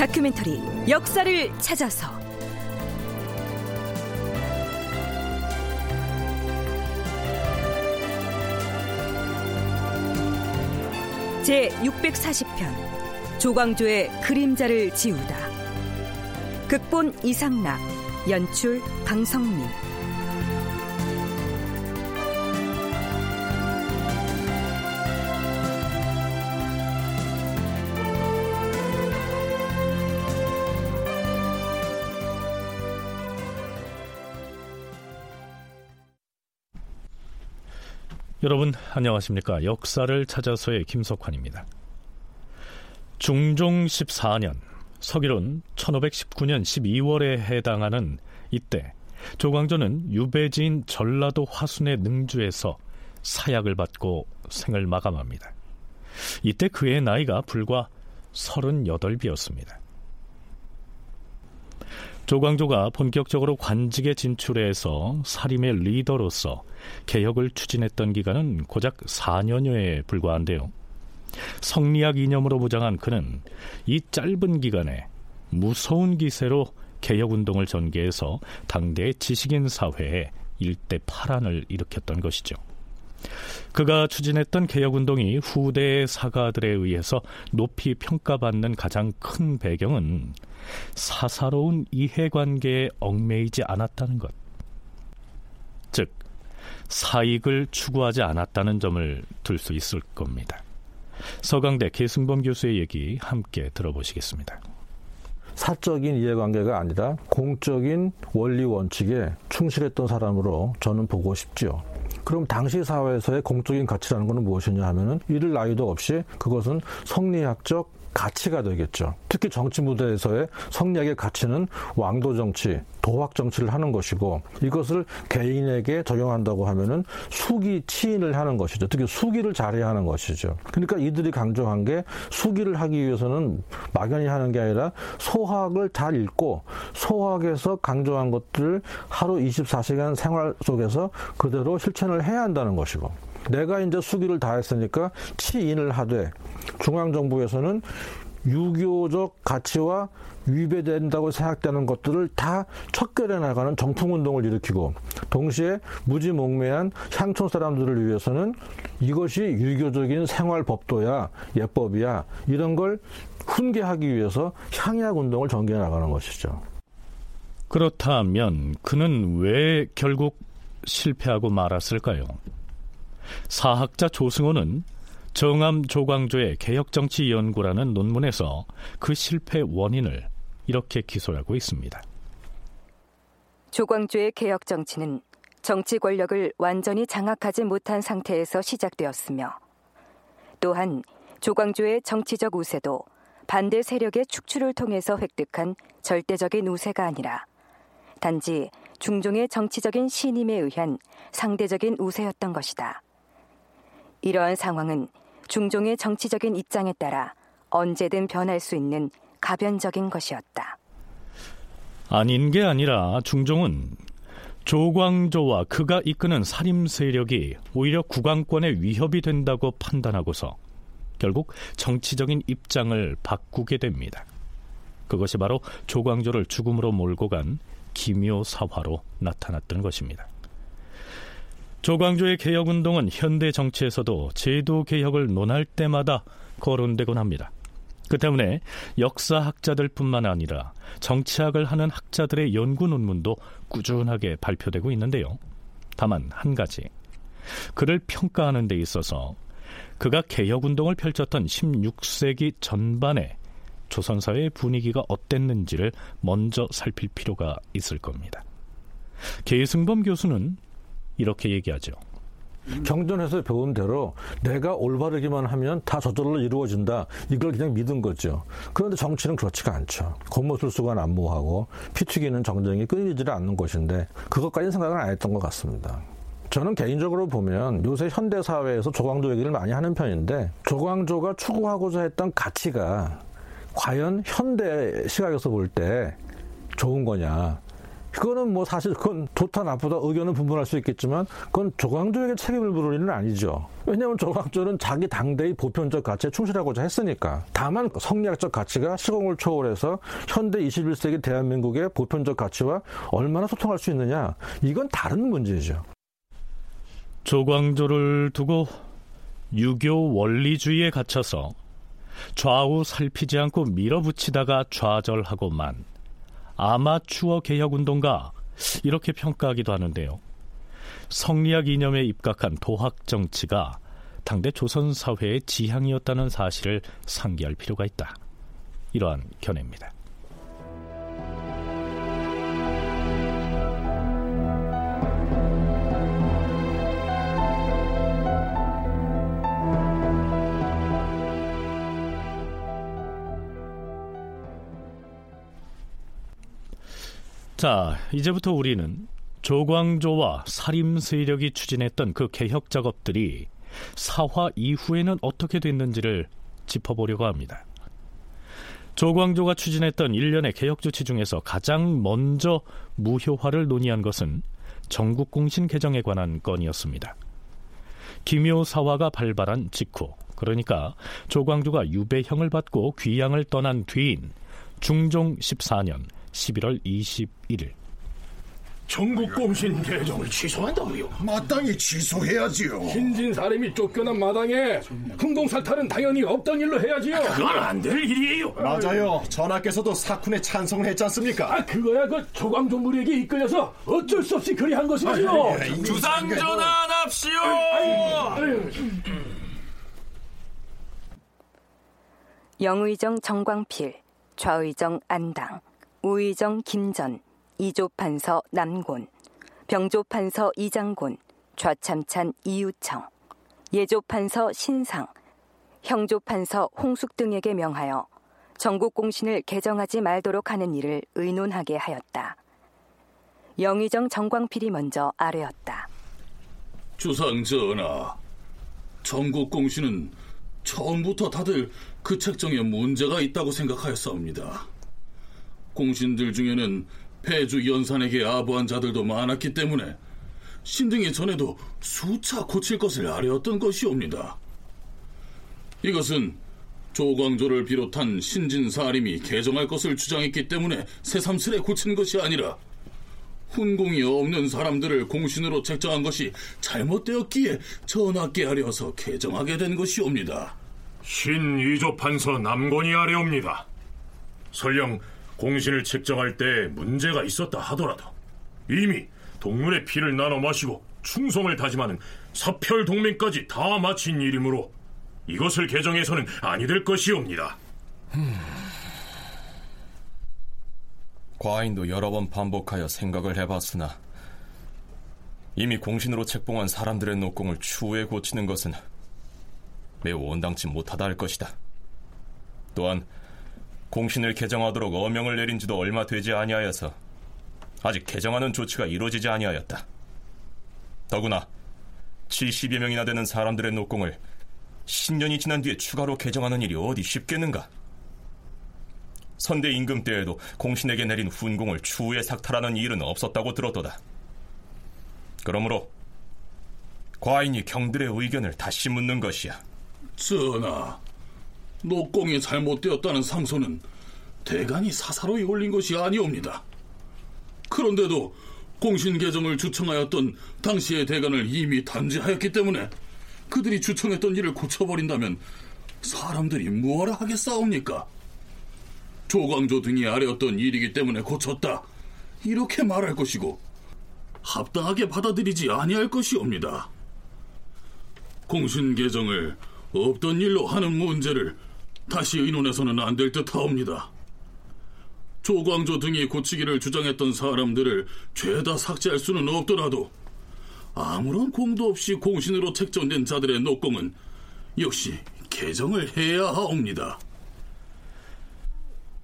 다큐멘터리 역사를 찾아서. 제 640편 조광조의 그림자를 지우다. 극본 이상락 연출 강성민 여러분 안녕하십니까? 역사를 찾아서의 김석환입니다. 중종 14년 서기론 1519년 12월에 해당하는 이때 조광조는 유배지인 전라도 화순의 능주에서 사약을 받고 생을 마감합니다. 이때 그의 나이가 불과 38이었습니다 조광조가 본격적으로 관직에 진출해서 사림의 리더로서 개혁을 추진했던 기간은 고작 4년여에 불과한데요. 성리학 이념으로 무장한 그는 이 짧은 기간에 무서운 기세로 개혁운동을 전개해서 당대의 지식인 사회에 일대 파란을 일으켰던 것이죠. 그가 추진했던 개혁운동이 후대의 사가들에 의해서 높이 평가받는 가장 큰 배경은 사사로운 이해관계에 얽매이지 않았다는 것. 즉, 사익을 추구하지 않았다는 점을 들 수 있을 겁니다. 서강대 계승범 교수의 얘기 함께 들어보시겠습니다. 사적인 이해관계가 아니라 공적인 원리 원칙에 충실했던 사람으로 저는 보고 싶지요. 그럼 당시 사회에서의 공적인 가치라는 것은 무엇이냐 하면은 이를 나이도 없이 그것은 성리학적 가치가 되겠죠. 특히 정치 무대에서의 성리학의 가치는 왕도 정치, 도학 정치를 하는 것이고 이것을 개인에게 적용한다고 하면은 수기 치인을 하는 것이죠. 특히 수기를 잘해야 하는 것이죠. 그러니까 이들이 강조한 게 수기를 하기 위해서는 막연히 하는 게 아니라 소학을 잘 읽고 소학에서 강조한 것들을 하루 24시간 생활 속에서 그대로 실천을 해야 한다는 것이고 내가 이제 수기를 다 했으니까 치인을 하되 중앙정부에서는 유교적 가치와 위배된다고 생각되는 것들을 다 척결해 나가는 정풍운동을 일으키고 동시에 무지몽매한 향촌 사람들을 위해서는 이것이 유교적인 생활법도야 예법이야 이런 걸 훈계하기 위해서 향약운동을 전개해 나가는 것이죠. 그렇다면 그는 왜 결국 실패하고 말았을까요? 사학자 조승호는 정암 조광조의 개혁정치 연구라는 논문에서 그 실패 원인을 이렇게 기소하고 있습니다. 조광조의 개혁정치는 정치 권력을 완전히 장악하지 못한 상태에서 시작되었으며 또한 조광조의 정치적 우세도 반대 세력의 축출을 통해서 획득한 절대적인 우세가 아니라 단지 중종의 정치적인 신임에 의한 상대적인 우세였던 것이다. 이러한 상황은 중종의 정치적인 입장에 따라 언제든 변할 수 있는 가변적인 것이었다. 아닌 게 아니라 중종은 조광조와 그가 이끄는 살림 세력이 오히려 국왕권에 위협이 된다고 판단하고서 결국 정치적인 입장을 바꾸게 됩니다. 그것이 바로 조광조를 죽음으로 몰고 간 기묘사화로 나타났던 것입니다. 조광조의 개혁운동은 현대 정치에서도 제도 개혁을 논할 때마다 거론되곤 합니다. 그 때문에 역사학자들뿐만 아니라 정치학을 하는 학자들의 연구 논문도 꾸준하게 발표되고 있는데요. 다만 한 가지 그를 평가하는 데 있어서 그가 개혁운동을 펼쳤던 16세기 전반에 조선사회의 분위기가 어땠는지를 먼저 살필 필요가 있을 겁니다. 계승범 교수는 이렇게 얘기하죠. 경전에서 배운 대로 내가 올바르기만 하면 다 저절로 이루어진다. 이걸 그냥 믿은 거죠. 그런데 정치는 그렇지가 않죠. 겉모술수가 난무하고 피 튀기는 정쟁이 끊이지를 않는 것인데 그것까지는 생각을 안 했던 것 같습니다. 저는 개인적으로 보면 요새 현대 사회에서 조광조 얘기를 많이 하는 편인데 조광조가 추구하고자 했던 가치가 과연 현대 시각에서 볼 때 좋은 거냐 그거는 뭐 사실 그건 좋다 나쁘다 의견은 분분할 수 있겠지만 그건 조광조에게 책임을 물을 일은 아니죠. 왜냐하면 조광조는 자기 당대의 보편적 가치에 충실하고자 했으니까. 다만 성리학적 가치가 시공을 초월해서 현대 21세기 대한민국의 보편적 가치와 얼마나 소통할 수 있느냐 이건 다른 문제죠. 조광조를 두고 유교 원리주의에 갇혀서 좌우 살피지 않고 밀어붙이다가 좌절하고만 아마추어 개혁 운동가 이렇게 평가하기도 하는데요. 성리학 이념에 입각한 도학 정치가 당대 조선 사회의 지향이었다는 사실을 상기할 필요가 있다. 이러한 견해입니다. 자, 이제부터 우리는 조광조와 사림 세력이 추진했던 그 개혁 작업들이 사화 이후에는 어떻게 됐는지를 짚어보려고 합니다. 조광조가 추진했던 일련의 개혁 조치 중에서 가장 먼저 무효화를 논의한 것은 전국공신 개정에 관한 건이었습니다. 김효사화가 발발한 직후, 그러니까 조광조가 유배형을 받고 귀양을 떠난 뒤인 중종 14년 11월 21일 전국공신 개정을 취소한다고요? 마땅히 취소해야지요. 신진 사람이 쫓겨난 마당에 흥동 사탈은 당연히 없던 일로 해야지요. 그건 안 될 일이에요. 맞아요. 전하께서도 사쿤에 찬성을 했지 않습니까? 아 그거야 그 조광조 무리에게 이끌려서 어쩔 수 없이 그리 한 것이지요. 주상 전환합시오. 영의정 정광필, 좌의정 안당, 우의정 김전, 이조판서 남곤, 병조판서 이장곤, 좌참찬 이유청, 예조판서 신상, 형조판서 홍숙 등에게 명하여 전국공신을 개정하지 말도록 하는 일을 의논하게 하였다. 영의정 정광필이 먼저 아뢰었다. 주상 전하, 전국공신은 처음부터 다들 그 책정에 문제가 있다고 생각하였사옵니다. 공신들 중에는 폐주 연산에게 아부한 자들도 많았기 때문에 신등이 전에도 수차 고칠 것을 아뢰었던 것이옵니다. 이것은 조광조를 비롯한 신진사림이 개정할 것을 주장했기 때문에 새삼스레 고친 것이 아니라 훈공이 없는 사람들을 공신으로 책정한 것이 잘못되었기에 전하께 하려서 개정하게 된 것이옵니다. 신이조 판서 남건이 아래옵니다. 설령 공신을 책정할 때 문제가 있었다 하더라도 이미 동물의 피를 나눠 마시고 충성을 다짐하는 사별 동맹까지 다 마친 일이므로 이것을 개정해서는 아니 될 것이옵니다. 과인도 여러 번 반복하여 생각을 해봤으나 이미 공신으로 책봉한 사람들의 노공을 추후에 고치는 것은 매우 온당치 못하다 할 것이다. 또한 공신을 개정하도록 어명을 내린 지도 얼마 되지 아니하여서 아직 개정하는 조치가 이루어지지 아니하였다. 더구나 70여 명이나 되는 사람들의 노공을 10년이 지난 뒤에 추가로 개정하는 일이 어디 쉽겠는가? 선대 임금 때에도 공신에게 내린 훈공을 추후에 삭탈하는 일은 없었다고 들었도다. 그러므로 과인이 경들의 의견을 다시 묻는 것이야. 전하, 녹공이 잘못되었다는 상소는 대간이 사사로이 올린 것이 아니옵니다. 그런데도 공신 개정을 주청하였던 당시의 대간을 이미 단죄하였기 때문에 그들이 주청했던 일을 고쳐버린다면 사람들이 무엇라 하겠사옵니까? 조광조 등이 아래었던 일이기 때문에 고쳤다. 이렇게 말할 것이고 합당하게 받아들이지 아니할 것이옵니다. 공신 개정을 없던 일로 하는 문제를 다시 의논해서는 안 될 듯하옵니다. 조광조 등이 고치기를 주장했던 사람들을 죄다 삭제할 수는 없더라도 아무런 공도 없이 공신으로 책정된 자들의 녹공은 역시 개정을 해야 하옵니다.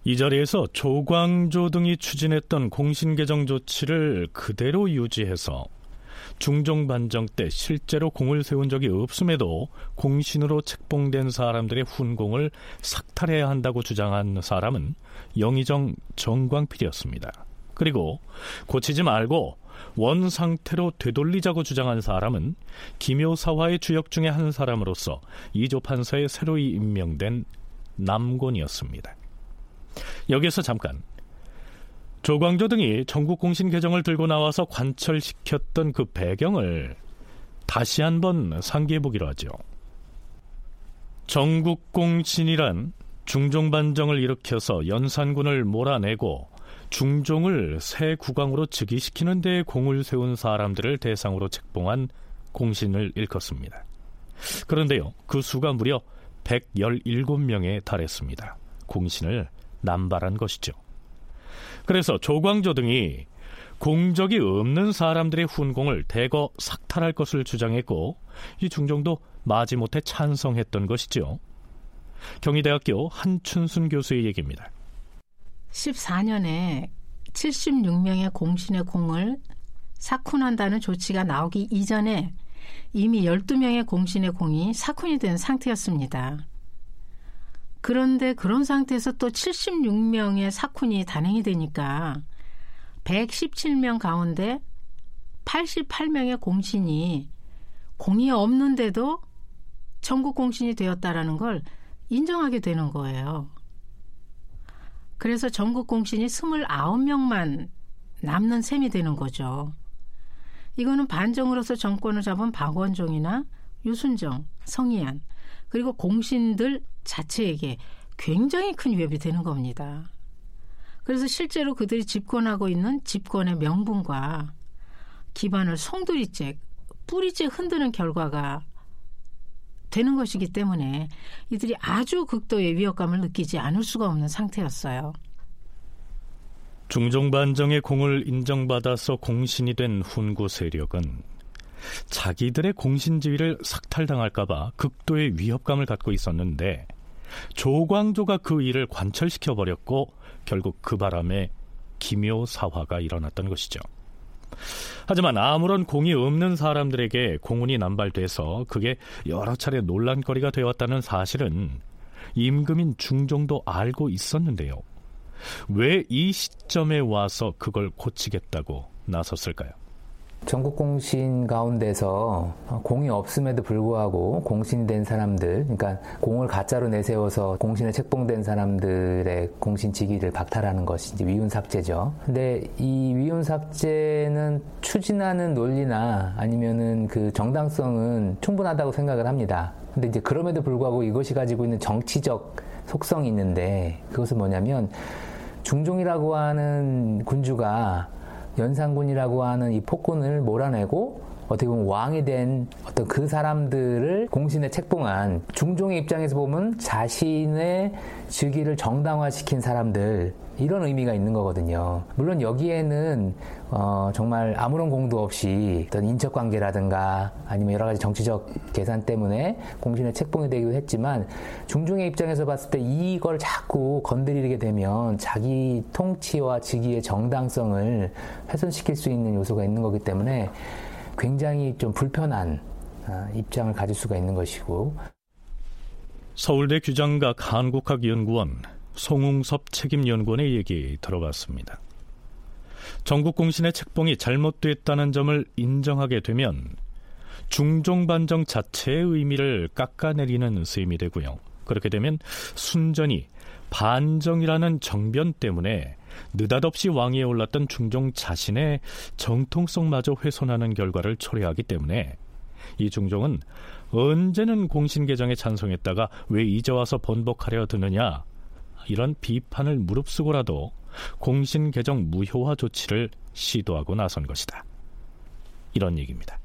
이 자리에서 조광조 등이 추진했던 공신 개정 조치를 그대로 유지해서 중종 반정 때 실제로 공을 세운 적이 없음에도 공신으로 책봉된 사람들의 훈공을 삭탈해야 한다고 주장한 사람은 영의정 정광필이었습니다. 그리고 고치지 말고 원 상태로 되돌리자고 주장한 사람은 김효사화의 주역 중의 한 사람으로서 이조 판사에 새로이 임명된 남곤이었습니다. 여기서 잠깐 조광조 등이 전국 공신 개정을 들고 나와서 관철시켰던 그 배경을 다시 한번 상기해 보기로 하죠. 전국 공신이란 중종 반정을 일으켜서 연산군을 몰아내고 중종을 새 국왕으로 즉위시키는 데 공을 세운 사람들을 대상으로 책봉한 공신을 일컫습니다. 그런데요, 그 수가 무려 117명에 달했습니다. 공신을 남발한 것이죠. 그래서 조광조 등이 공적이 없는 사람들의 훈공을 대거 삭탈할 것을 주장했고 이 중종도 마지못해 찬성했던 것이죠. 경희대학교 한춘순 교수의 얘기입니다. 14년에 76명의 공신의 공을 사쿤한다는 조치가 나오기 이전에 이미 12명의 공신의 공이 사쿤이 된 상태였습니다. 그런데 그런 상태에서 또 76명의 사쿤이 단행이 되니까 117명 가운데 88명의 공신이 공이 없는데도 전국 공신이 되었다라는 걸 인정하게 되는 거예요. 그래서 전국 공신이 29명만 남는 셈이 되는 거죠. 이거는 반정으로서 정권을 잡은 박원종이나 유순정, 성희안 그리고 공신들 자체에게 굉장히 큰 위협이 되는 겁니다. 그래서 실제로 그들이 집권하고 있는 집권의 명분과 기반을 송두리째, 뿌리째 흔드는 결과가 되는 것이기 때문에 이들이 아주 극도의 위협감을 느끼지 않을 수가 없는 상태였어요. 중종반정의 공을 인정받아서 공신이 된 훈구 세력은 자기들의 공신 지위를 삭탈당할까봐 극도의 위협감을 갖고 있었는데 조광조가 그 일을 관철시켜 버렸고 결국 그 바람에 기묘사화가 일어났던 것이죠. 하지만 아무런 공이 없는 사람들에게 공운이 남발돼서 그게 여러 차례 논란거리가 되었다는 사실은 임금인 중종도 알고 있었는데요. 왜 이 시점에 와서 그걸 고치겠다고 나섰을까요? 전국 공신 가운데서 공이 없음에도 불구하고 공신이 된 사람들, 그러니까 공을 가짜로 내세워서 공신에 책봉된 사람들의 공신 직위를 박탈하는 것이 이제 위훈 삭제죠. 근데 이 위훈 삭제는 추진하는 논리나 아니면은 그 정당성은 충분하다고 생각을 합니다. 근데 이제 그럼에도 불구하고 이것이 가지고 있는 정치적 속성이 있는데 그것은 뭐냐면 중종이라고 하는 군주가 연산군이라고 하는 이 폭군을 몰아내고 어떻게 보면 왕이 된 어떤 그 사람들을 공신에 책봉한 중종의 입장에서 보면 자신의 즉위를 정당화시킨 사람들 이런 의미가 있는 거거든요. 물론 여기에는 어, 정말 아무런 공도 없이 어떤 인척 관계라든가 아니면 여러 가지 정치적 계산 때문에 공신에 책봉이 되기도 했지만 중종의 입장에서 봤을 때 이걸 자꾸 건드리게 되면 자기 통치와 직위의 정당성을 훼손시킬 수 있는 요소가 있는 거기 때문에 굉장히 좀 불편한 어, 입장을 가질 수가 있는 것이고 서울대 규장각 한국학연구원 송웅섭 책임연구원의 얘기 들어봤습니다. 전국공신의 책봉이 잘못됐다는 점을 인정하게 되면 중종반정 자체의 의미를 깎아내리는 셈이 되고요. 그렇게 되면 순전히 반정이라는 정변 때문에 느닷없이 왕위에 올랐던 중종 자신의 정통성마저 훼손하는 결과를 초래하기 때문에 이 중종은 언제는 공신 개정에 찬성했다가 왜 이제 와서 번복하려 드느냐 이런 비판을 무릅쓰고라도 공신 개정 무효화 조치를 시도하고 나선 것이다. 이런 얘기입니다.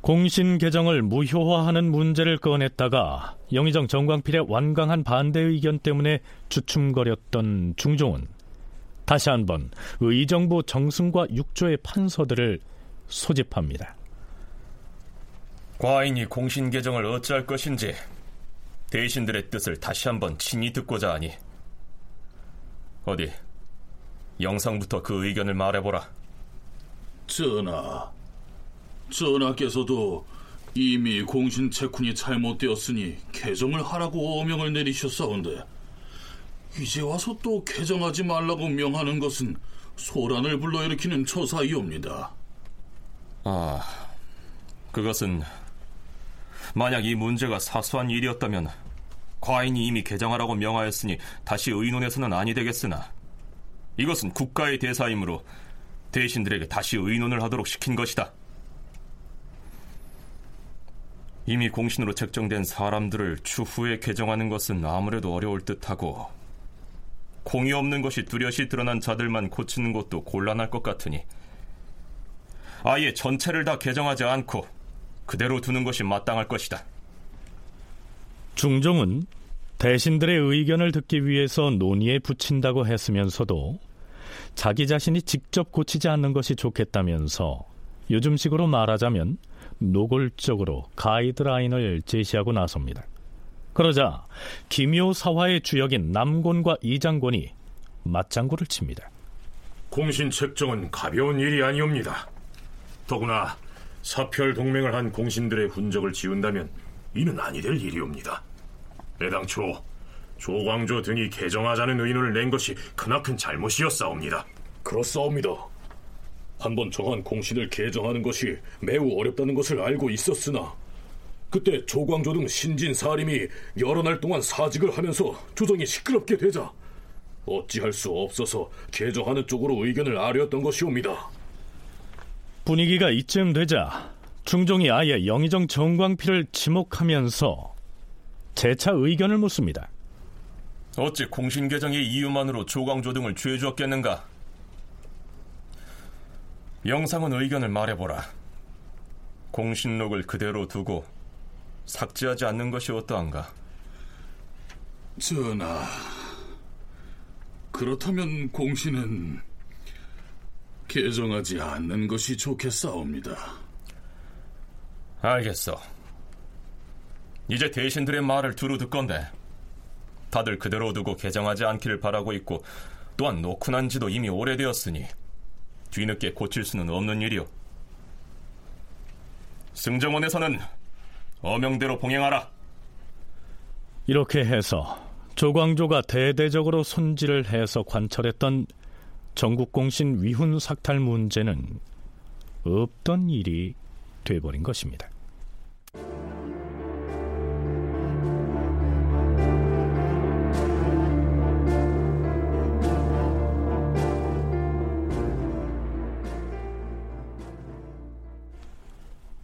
공신 개정을 무효화하는 문제를 꺼냈다가 영의정 정광필의 완강한 반대 의견 때문에 주춤거렸던 중종은 다시 한번 의정부 정승과 육조의 판서들을 소집합니다. 과인이 공신 개정을 어찌할 것인지 대신들의 뜻을 다시 한번 친히 듣고자 하니 어디 영상부터 그 의견을 말해보라. 전하, 전하께서도 이미 공신 채쿤이 잘못되었으니 개정을 하라고 어명을 내리셨사온데 이제 와서 또 개정하지 말라고 명하는 것은 소란을 불러일으키는 처사이옵니다. 아, 그것은 만약 이 문제가 사소한 일이었다면 과인이 이미 개정하라고 명하였으니 다시 의논해서는 아니 되겠으나 이것은 국가의 대사이므로 대신들에게 다시 의논을 하도록 시킨 것이다. 이미 공신으로 책정된 사람들을 추후에 개정하는 것은 아무래도 어려울 듯하고 공이 없는 것이 뚜렷이 드러난 자들만 고치는 것도 곤란할 것 같으니 아예 전체를 다 개정하지 않고 그대로 두는 것이 마땅할 것이다. 중종은 대신들의 의견을 듣기 위해서 논의에 붙인다고 했으면서도 자기 자신이 직접 고치지 않는 것이 좋겠다면서 요즘식으로 말하자면 노골적으로 가이드라인을 제시하고 나섭니다. 그러자 기묘사화의 주역인 남곤과 이장곤이 맞장구를 칩니다. 공신 책정은 가벼운 일이 아니옵니다. 더구나 사별 동맹을 한 공신들의 훈적을 지운다면 이는 아니 될 일이옵니다. 애당초 조광조 등이 개정하자는 의논을 낸 것이 크나큰 잘못이었사옵니다. 그렇사옵니다. 한번 정한 공신을 개정하는 것이 매우 어렵다는 것을 알고 있었으나 그때 조광조 등 신진 사림이 여러 날 동안 사직을 하면서 조정이 시끄럽게 되자 어찌할 수 없어서 개정하는 쪽으로 의견을 아뢰었던 것이옵니다. 분위기가 이쯤 되자 중종이 아예 영의정 정광필을 지목하면서 재차 의견을 묻습니다. 어찌 공신 개정의 이유만으로 조광조 등을 죄 주었겠는가? 영상은 의견을 말해보라. 공신록을 그대로 두고 삭제하지 않는 것이 어떠한가? 전하, 그렇다면 공신은 개정하지 않는 것이 좋겠사옵니다. 알겠어. 이제 대신들의 말을 두루 듣건데 다들 그대로 두고 개정하지 않기를 바라고 있고 또한 놓고 난 지도 이미 오래되었으니 뒤늦게 고칠 수는 없는 일이오. 승정원에서는 어명대로 봉행하라. 이렇게 해서 조광조가 대대적으로 손질을 해서 관철했던 전국공신 위훈 삭탈 문제는 없던 일이 돼버린 것입니다.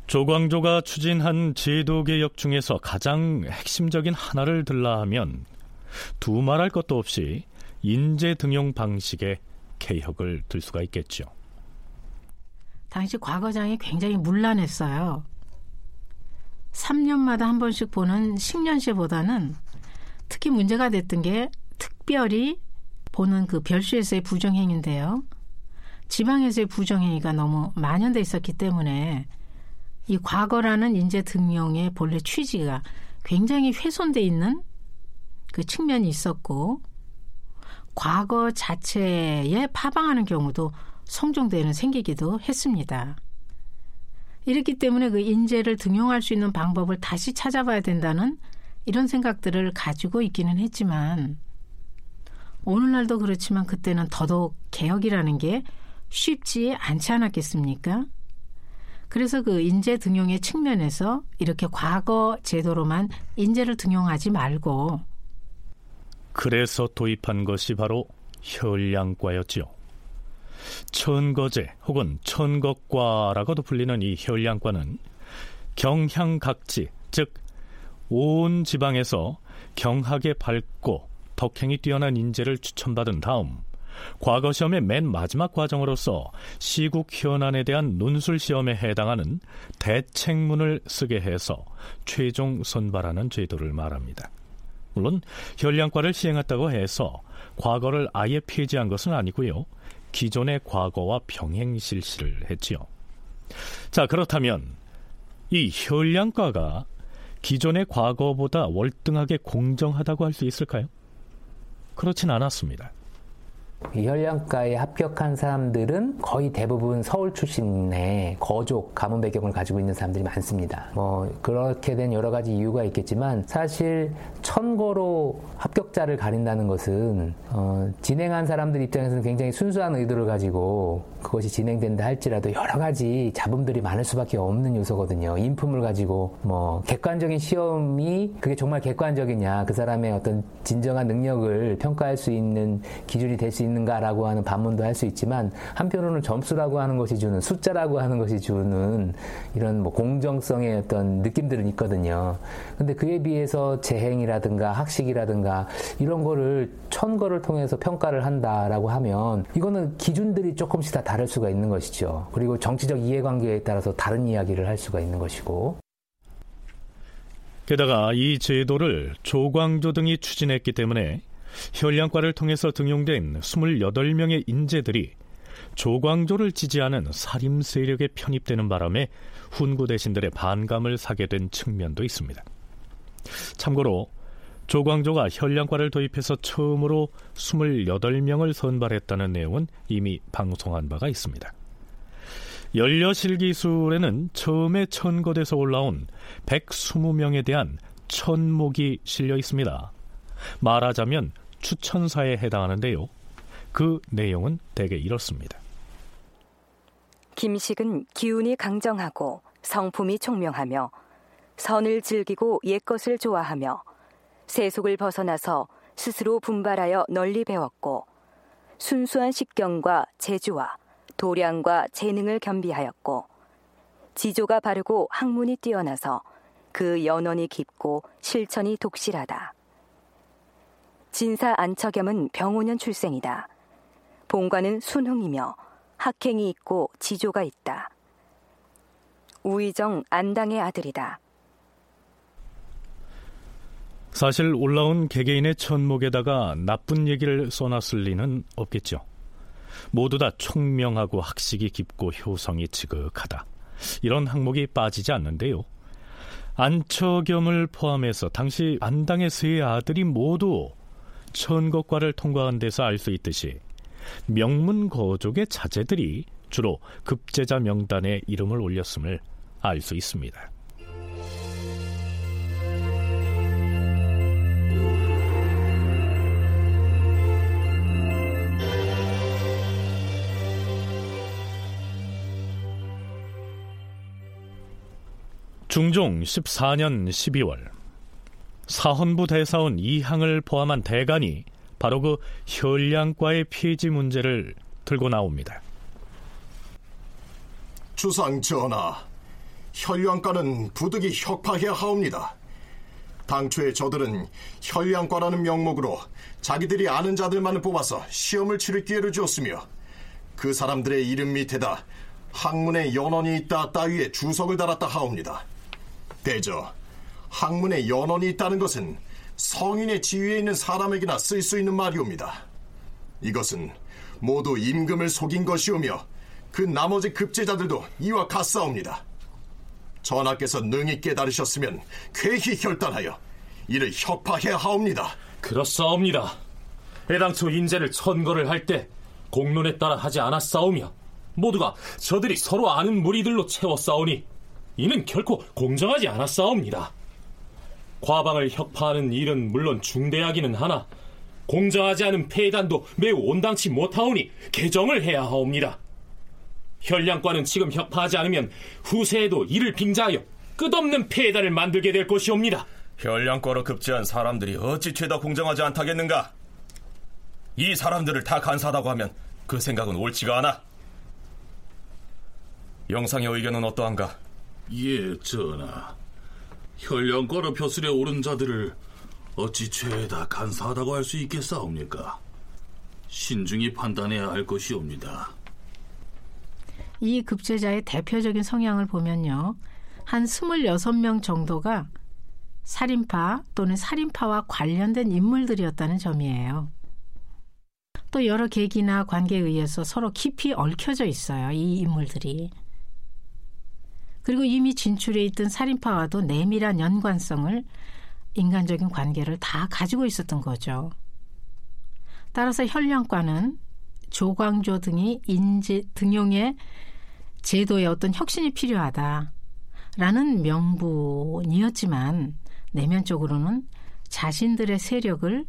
조광조가 추진한 제도개혁 중에서 가장 핵심적인 하나를 들라 하면 두말할 것도 없이 인재 등용 방식의 개혁을 들 수가 있겠죠. 당시 과거장이 굉장히 문란했어요. 3년마다 한 번씩 보는 10년시보다는 특히 문제가 됐던 게 특별히 보는 그 별수에서의 부정행위인데요. 지방에서의 부정행위가 너무 만연돼 있었기 때문에 이 과거라는 인재 등용의 본래 취지가 굉장히 훼손돼 있는 그 측면이 있었고 과거 자체에 파방하는 경우도 성종대는 생기기도 했습니다. 이렇기 때문에 그 인재를 등용할 수 있는 방법을 다시 찾아봐야 된다는 이런 생각들을 가지고 있기는 했지만 오늘날도 그렇지만 그때는 더더욱 개혁이라는 게 쉽지 않지 않았겠습니까? 그래서 그 인재 등용의 측면에서 이렇게 과거 제도로만 인재를 등용하지 말고 그래서 도입한 것이 바로 혈량과였지요. 천거제 혹은 천거과라고도 불리는 이 혈량과는 경향각지, 즉 온 지방에서 경학에 밝고 덕행이 뛰어난 인재를 추천받은 다음 과거 시험의 맨 마지막 과정으로서 시국 현안에 대한 논술 시험에 해당하는 대책문을 쓰게 해서 최종 선발하는 제도를 말합니다. 물론 현량과를 시행했다고 해서 과거를 아예 폐지한 것은 아니고요. 기존의 과거와 병행 실시를 했지요. 자, 그렇다면 이 현량과가 기존의 과거보다 월등하게 공정하다고 할 수 있을까요? 그렇진 않았습니다. 혈량과에 합격한 사람들은 거의 대부분 서울 출신의 거족 가문 배경을 가지고 있는 사람들이 많습니다. 뭐 그렇게 된 여러 가지 이유가 있겠지만 사실 천거로 합격자를 가린다는 것은 어, 진행한 사람들 입장에서는 굉장히 순수한 의도를 가지고 그것이 진행된다 할지라도 여러 가지 잡음들이 많을 수밖에 없는 요소거든요. 인품을 가지고 뭐 객관적인 시험이 그게 정말 객관적이냐 그 사람의 어떤 진정한 능력을 평가할 수 있는 기준이 될 수 있는 가라고 하는 반문도 할 수 있지만 한편으로는 점수라고 하는 것이 주는 숫자라고 하는 것이 주는 이런 뭐 공정성의 어떤 느낌들은 있거든요. 근데 그에 비해서 재행이라든가 학식이라든가 이런 거를 천거를 통해서 평가를 한다라고 하면 이거는 기준들이 조금씩 다 다를 수가 있는 것이죠. 그리고 정치적 이해관계에 따라서 다른 이야기를 할 수가 있는 것이고. 게다가 이 제도를 조광조 등이 추진했기 때문에 현량과를 통해서 등용된 28명의 인재들이 조광조를 지지하는 사림 세력에 편입되는 바람에 훈구 대신들의 반감을 사게 된 측면도 있습니다. 참고로 조광조가 현량과를 도입해서 처음으로 28명을 선발했다는 내용은 이미 방송한 바가 있습니다. 연려실기술에는 처음에 천거돼서 올라온 120명에 대한 천목이 실려 있습니다. 말하자면 추천사에 해당하는데요. 그 내용은 대개 이렇습니다. 김식은 기운이 강정하고 성품이 총명하며 선을 즐기고 옛것을 좋아하며 세속을 벗어나서 스스로 분발하여 널리 배웠고 순수한 식경과 재주와 도량과 재능을 겸비하였고 지조가 바르고 학문이 뛰어나서 그 연원이 깊고 실천이 독실하다. 진사 안처겸은 병오년 출생이다. 본관은 순흥이며 학행이 있고 지조가 있다. 우의정 안당의 아들이다. 사실 올라온 개개인의 천목에다가 나쁜 얘기를 써놨을 리는 없겠죠. 모두 다 총명하고 학식이 깊고 효성이 지극하다. 이런 항목이 빠지지 않는데요. 안처겸을 포함해서 당시 안당의 세 아들이 모두 천거과를 통과한 데서 알 수 있듯이 명문 거족의 자제들이 주로 급제자 명단에 이름을 올렸음을 알 수 있습니다. 중종 14년 12월 사헌부 대사원 이항을 포함한 대간이 바로 그 혈량과의 폐지 문제를 들고 나옵니다. 주상 전하, 혈량과는 부득이 혁파해야 하옵니다. 당초에 저들은 혈량과라는 명목으로 자기들이 아는 자들만을 뽑아서 시험을 치를 기회를 주었으며 그 사람들의 이름 밑에다 학문에 연원이 있다 따위에 주석을 달았다 하옵니다. 대저, 학문에 연원이 있다는 것은 성인의 지위에 있는 사람에게나 쓸 수 있는 말이옵니다. 이것은 모두 임금을 속인 것이오며 그 나머지 급제자들도 이와 같사옵니다. 전하께서 능히 깨달으셨으면 쾌히 결단하여 이를 혁파해야 하옵니다. 그렇사옵니다. 애당초 인재를 천거를 할 때 공론에 따라 하지 않았사오며 모두가 저들이 서로 아는 무리들로 채웠사오니 이는 결코 공정하지 않았사옵니다. 과방을 혁파하는 일은 물론 중대하기는 하나 공정하지 않은 폐단도 매우 온당치 못하오니 개정을 해야 하옵니다. 혈량과는 지금 혁파하지 않으면 후세에도 이를 빙자하여 끝없는 폐단을 만들게 될 것이옵니다. 혈량과로 급제한 사람들이 어찌 죄다 공정하지 않다겠는가? 이 사람들을 다 간사하다고 하면 그 생각은 옳지가 않아. 영상의 의견은 어떠한가? 예, 전하. 혈령과로 벼슬에 오른 자들을 어찌 죄다 간사하다고 할 수 있겠사옵니까? 신중히 판단해야 할 것이옵니다. 이 급제자의 대표적인 성향을 보면요. 한 26명 정도가 살인파 또는 살인파와 관련된 인물들이었다는 점이에요. 또 여러 계기나 관계에 의해서 서로 깊이 얽혀져 있어요. 이 인물들이. 그리고 이미 진출해 있던 살인파와도 내밀한 연관성을 인간적인 관계를 다 가지고 있었던 거죠. 따라서 현령과는 조광조 등이 인지 등용의 제도에 어떤 혁신이 필요하다라는 명분이었지만 내면적으로는 자신들의 세력을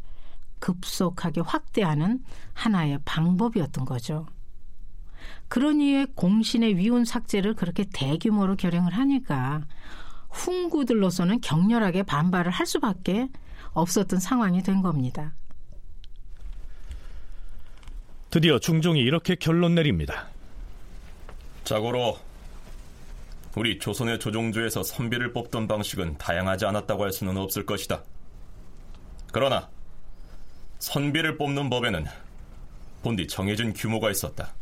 급속하게 확대하는 하나의 방법이었던 거죠. 그런 이유에 공신의 위훈 삭제를 그렇게 대규모로 결행을 하니까 훈구들로서는 격렬하게 반발을 할 수밖에 없었던 상황이 된 겁니다. 드디어 중종이 이렇게 결론 내립니다. 자고로 우리 조선의 조종조에서 선비를 뽑던 방식은 다양하지 않았다고 할 수는 없을 것이다. 그러나 선비를 뽑는 법에는 본디 정해진 규모가 있었다.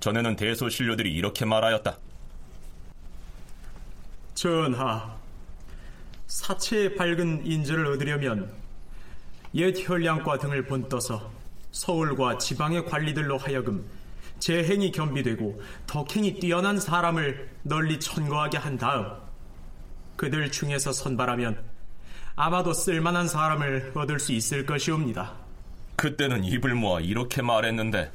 전에는 대소신료들이 이렇게 말하였다. 전하, 사체의 밝은 인재를 얻으려면 옛 혈량과 등을 본떠서 서울과 지방의 관리들로 하여금 재행이 겸비되고 덕행이 뛰어난 사람을 널리 천거하게 한 다음 그들 중에서 선발하면 아마도 쓸만한 사람을 얻을 수 있을 것이옵니다. 그때는 입을 모아 이렇게 말했는데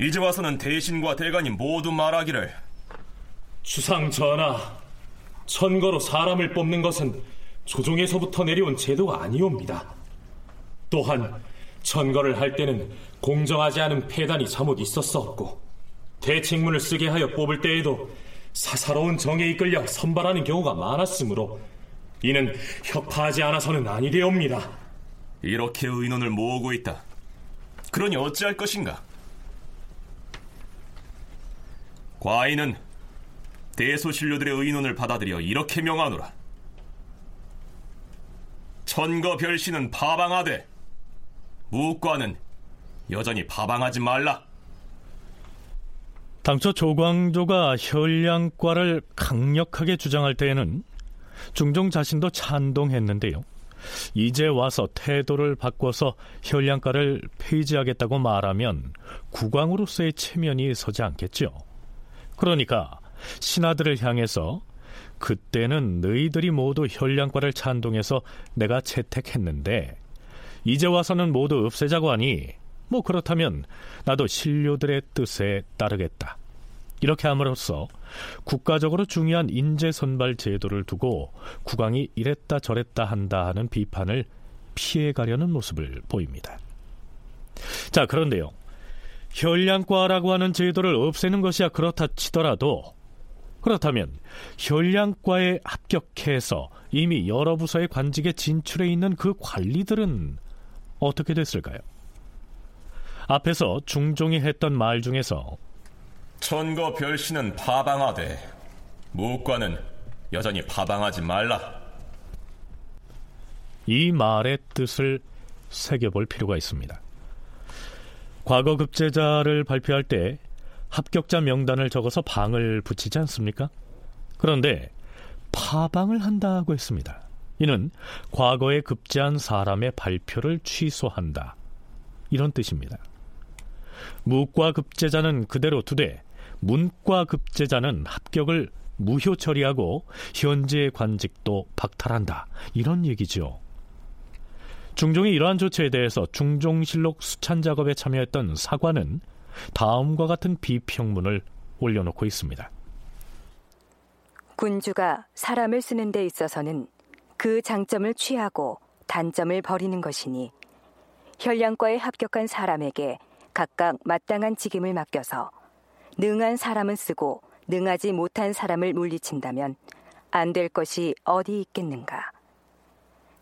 이제 와서는 대신과 대관이 모두 말하기를 주상 전하, 천거로 사람을 뽑는 것은 조종에서부터 내려온 제도가 아니옵니다. 또한 천거를 할 때는 공정하지 않은 폐단이 잘못 있었었고 대책문을 쓰게 하여 뽑을 때에도 사사로운 정에 이끌려 선발하는 경우가 많았으므로 이는 협파하지 않아서는 아니 되옵니다. 이렇게 의논을 모으고 있다. 그러니 어찌할 것인가? 과인은 대소신료들의 의논을 받아들여 이렇게 명하노라. 천거 별신은 파방하되 무과는 여전히 파방하지 말라. 당초 조광조가 혈량과를 강력하게 주장할 때에는 중종 자신도 찬동했는데요. 이제 와서 태도를 바꿔서 혈량가를 폐지하겠다고 말하면 국왕으로서의 체면이 서지 않겠죠. 그러니까 신하들을 향해서 그때는 너희들이 모두 혈량과를 찬동해서 내가 채택했는데 이제 와서는 모두 없애자고 하니 뭐 그렇다면 나도 신료들의 뜻에 따르겠다. 이렇게 함으로써 국가적으로 중요한 인재 선발 제도를 두고 국왕이 이랬다 저랬다 한다 하는 비판을 피해가려는 모습을 보입니다. 자, 그런데요. 혈량과라고 하는 제도를 없애는 것이야 그렇다 치더라도 그렇다면 혈량과에 합격해서 이미 여러 부서의 관직에 진출해 있는 그 관리들은 어떻게 됐을까요? 앞에서 중종이 했던 말 중에서 천거 별신은 파방하되 무과는 여전히 파방하지 말라. 이 말의 뜻을 새겨볼 필요가 있습니다. 과거 급제자를 발표할 때 합격자 명단을 적어서 방을 붙이지 않습니까? 그런데 파방을 한다고 했습니다. 이는 과거에 급제한 사람의 발표를 취소한다. 이런 뜻입니다. 무과 급제자는 그대로 두되 문과 급제자는 합격을 무효 처리하고 현재 관직도 박탈한다. 이런 얘기죠. 중종이 이러한 조치에 대해서 중종실록 수찬 작업에 참여했던 사관은 다음과 같은 비평문을 올려놓고 있습니다. 군주가 사람을 쓰는 데 있어서는 그 장점을 취하고 단점을 버리는 것이니 혈량과에 합격한 사람에게 각각 마땅한 직임을 맡겨서 능한 사람은 쓰고 능하지 못한 사람을 물리친다면 안 될 것이 어디 있겠는가.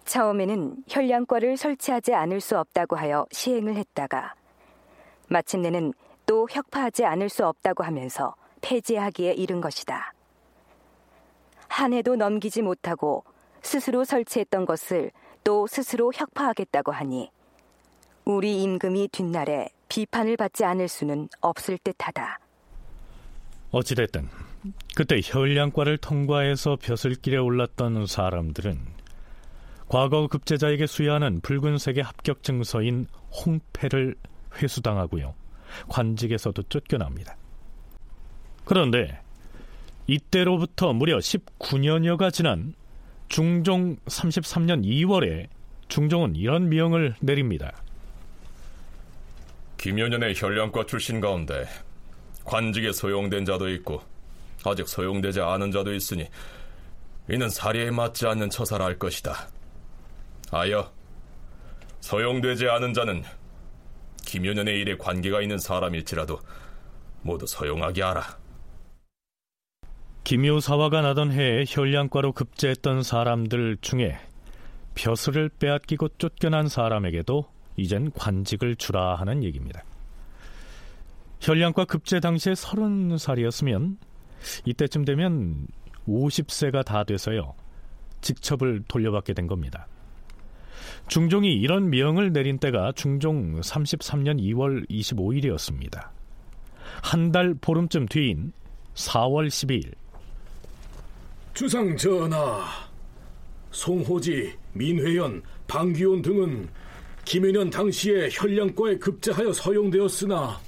처음에는 혈량과를 설치하지 않을 수 없다고 하여 시행을 했다가 마침내는 또 혁파하지 않을 수 없다고 하면서 폐지하기에 이른 것이다. 한 해도 넘기지 못하고 스스로 설치했던 것을 또 스스로 혁파하겠다고 하니 우리 임금이 뒷날에 비판을 받지 않을 수는 없을 듯하다. 어찌됐든 그때 혈량과를 통과해서 벼슬길에 올랐던 사람들은 과거 급제자에게 수여하는 붉은색의 합격 증서인 홍패를 회수당하고요. 관직에서도 쫓겨납니다. 그런데 이때로부터 무려 19년여가 지난 중종 33년 2월에 중종은 이런 명을 내립니다. 김효년의 혈량과 출신 가운데 관직에 소용된 자도 있고 아직 소용되지 않은 자도 있으니 이는 사례에 맞지 않는 처사라 할 것이다. 아여, 소용되지 않은 자는 김효년의 일에 관계가 있는 사람일지라도 모두 소용하게 하라. 김효사화가 나던 해에 혈량과로 급제했던 사람들 중에 벼슬을 빼앗기고 쫓겨난 사람에게도 이젠 관직을 주라 하는 얘기입니다. 혈량과 급제 당시에 서른 살이었으면 이때쯤 되면 50세가 다 돼서요. 직첩을 돌려받게 된 겁니다. 중종이 이런 명을 내린 때가 중종 33년 2월 25일이었습니다. 한 달 보름쯤 뒤인 4월 12일. 주상 전하, 송호지, 민회연, 방귀온 등은 김윤현 당시에 혈량과에 급제하여 서용되었으나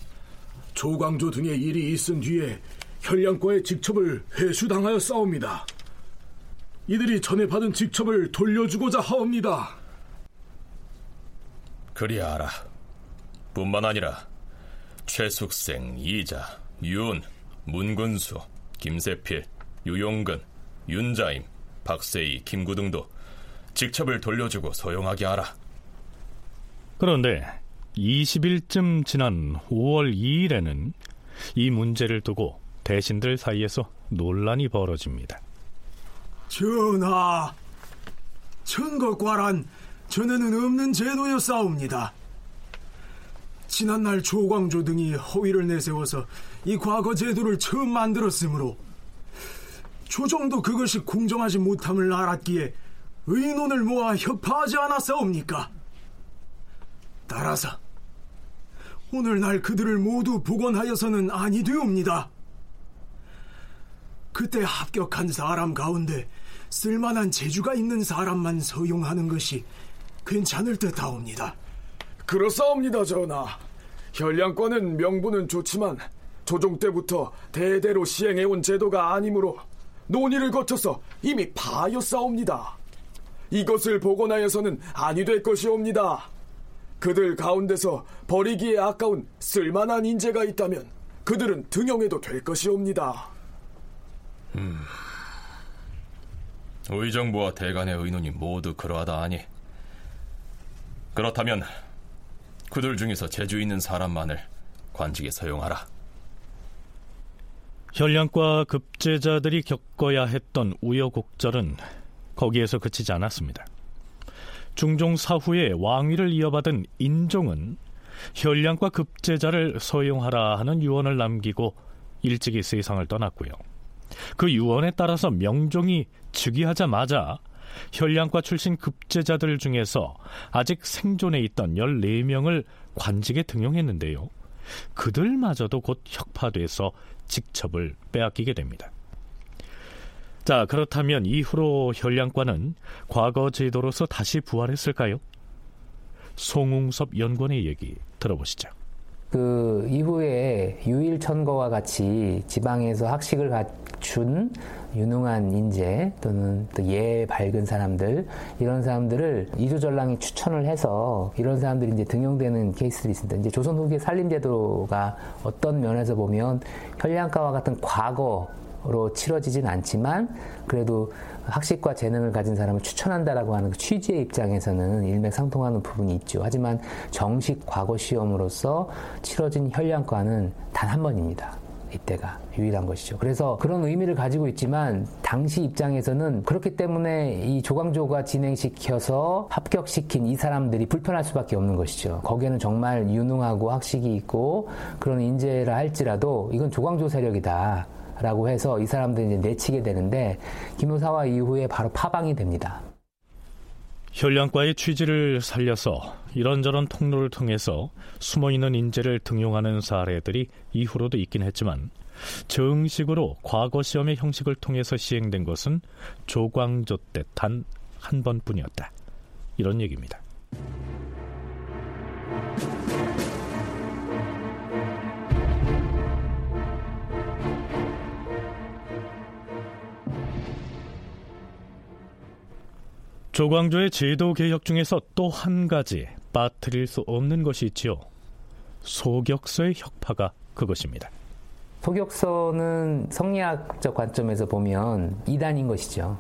조광조 등의 일이 있은 뒤에 혈량과의 직첩을 회수당하여 싸웁니다. 이들이 전에 받은 직첩을 돌려주고자 하옵니다. 그리하라. 뿐만 아니라 최숙생, 이자, 윤, 문근수, 김세필, 유용근, 윤자임, 박세희, 김구 등도 직첩을 돌려주고 소용하게 하라. 그런데 20일쯤 지난 5월 2일에는 이 문제를 두고 대신들 사이에서 논란이 벌어집니다. 전하, 천거과란 전에는 없는 제도였사옵니다. 지난날 조광조 등이 허위를 내세워서 이 과거 제도를 처음 만들었으므로 조정도 그것이 공정하지 못함을 알았기에 의논을 모아 협파하지 않았사옵니까? 따라서 오늘날 그들을 모두 복원하여서는 아니 되옵니다. 그때 합격한 사람 가운데 쓸만한 재주가 있는 사람만 서용하는 것이 괜찮을 듯하옵니다. 그렇사옵니다, 전하. 혈량권은 명분은 좋지만 조종 때부터 대대로 시행해온 제도가 아니므로 논의를 거쳐서 이미 파였사옵니다. 이것을 복원하여서는 아니 될 것이옵니다. 그들 가운데서 버리기에 아까운 쓸만한 인재가 있다면 그들은 등용해도 될 것이옵니다. 음, 의정부와 대간의 의논이 모두 그러하다 하니 그렇다면 그들 중에서 재주 있는 사람만을 관직에 서용하라. 혈량과 급제자들이 겪어야 했던 우여곡절은 거기에서 그치지 않았습니다. 중종 사후에 왕위를 이어받은 인종은 혈량과 급제자를 서용하라 하는 유언을 남기고 일찍이 세상을 떠났고요. 그 유언에 따라서 명종이 즉위하자마자 혈량과 출신 급제자들 중에서 아직 생존해 있던 14명을 관직에 등용했는데요. 그들마저도 곧 혁파돼서 직첩을 빼앗기게 됩니다. 자, 그렇다면 이후로 혈량과는 과거 제도로서 다시 부활했을까요? 송웅섭 연구원의 얘기 들어보시죠. 그 이후에 유일천거와 같이 지방에서 학식을 갖춘 유능한 인재 또는 또 예 밝은 사람들 이런 사람들을 이조전랑이 추천을 해서 이런 사람들이 이제 등용되는 케이스들이 있습니다. 이제 조선 후기 살림제도가 어떤 면에서 보면 혈량가와 같은 과거 로 치러지진 않지만 그래도 학식과 재능을 가진 사람을 추천한다라고 하는 그 취지의 입장에서는 일맥상통하는 부분이 있죠. 하지만 정식 과거 시험으로서 치러진 혈량과는 단 한 번입니다. 이때가 유일한 것이죠. 그래서 그런 의미를 가지고 있지만 당시 입장에서는 그렇기 때문에 이 조광조가 진행시켜서 합격시킨 이 사람들이 불편할 수밖에 없는 것이죠. 거기에는 정말 유능하고 학식이 있고 그런 인재라 할지라도 이건 조광조 세력이다. 라고 해서 이 사람들이 이제 내치게 되는데 김효사와 이후에 바로 파방이 됩니다. 혈량과의 취지를 살려서 이런저런 통로를 통해서 숨어있는 인재를 등용하는 사례들이 이후로도 있긴 했지만 정식으로 과거 시험의 형식을 통해서 시행된 것은 조광조 때 단 한 번뿐이었다. 이런 얘기입니다. 조광조의 제도 개혁 중에서 또 한 가지 빠뜨릴 수 없는 것이 있지요. 소격서의 혁파가 그것입니다. 소격서는 성리학적 관점에서 보면 이단인 것이죠.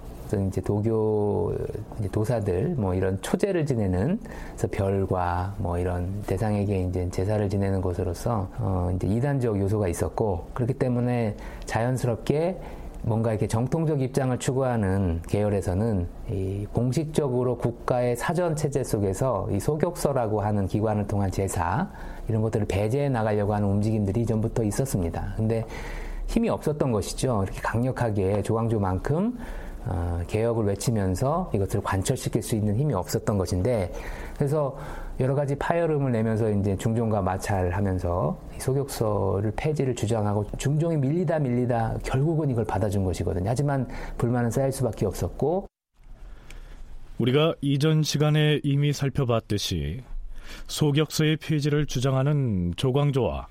이제 도교 이제 도사들 뭐 이런 초제를 지내는 그래서 별과 뭐 이런 대상에게 이제 제사를 지내는 것으로서 어 이제 이단적 요소가 있었고 그렇기 때문에 자연스럽게 뭔가 이렇게 정통적 입장을 추구하는 계열에서는 이 공식적으로 국가의 사전 체제 속에서 이 소격서라고 하는 기관을 통한 제사 이런 것들을 배제해 나가려고 하는 움직임들이 전부터 있었습니다. 근데 힘이 없었던 것이죠. 이렇게 강력하게 조광조만큼 어, 개혁을 외치면서 이것을 관철시킬 수 있는 힘이 없었던 것인데 그래서 여러 가지 파열음을 내면서 이제 중종과 마찰하면서 소격서를 폐지를 주장하고 중종이 밀리다 밀리다 결국은 이걸 받아준 것이거든요. 하지만 불만은 쌓일 수밖에 없었고 우리가 이전 시간에 이미 살펴봤듯이 소격서의 폐지를 주장하는 조광조와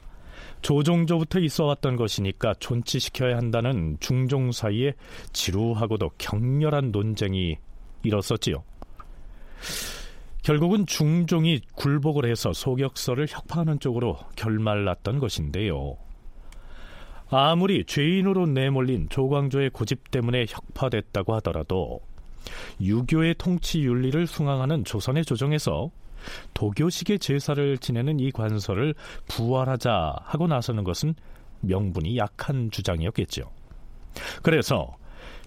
조종조부터 있어 왔던 것이니까 존치시켜야 한다는 중종 사이에 지루하고도 격렬한 논쟁이 일었었지요. 결국은 중종이 굴복을 해서 소격서를 혁파하는 쪽으로 결말났던 것인데요. 아무리 죄인으로 내몰린 조광조의 고집 때문에 혁파됐다고 하더라도 유교의 통치 윤리를 숭앙하는 조선의 조정에서 도교식의 제사를 지내는 이 관서를 부활하자 하고 나서는 것은 명분이 약한 주장이었겠죠. 그래서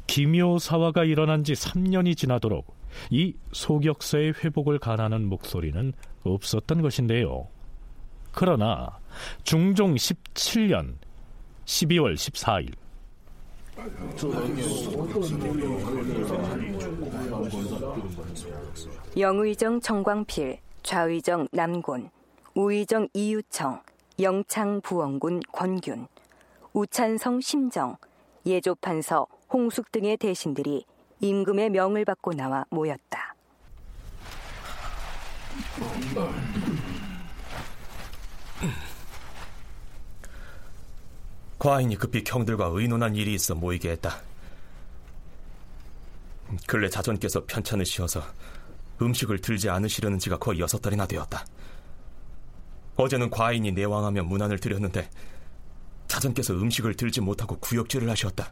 기묘사화가 일어난 지 3년이 지나도록 이 소격서의 회복을 가하는 목소리는 없었던 것인데요. 그러나 중종 17년 12월 14일 영의정 정광필, 좌의정 남곤, 우의정 이유청, 영창 부원군 권균, 우찬성 심정, 예조판서 홍숙 등의 대신들이 임금의 명을 받고 나와 모였다. 과인이 급히 경들과 의논한 일이 있어 모이게 했다. 근래 자전께서 씌워서 음식을 들지 않으시려는 지가 거의 여섯 달이나 되었다. 어제는 과인이 내왕하며 문안을 드렸는데 자전께서 음식을 들지 못하고 구역질을 하셨다.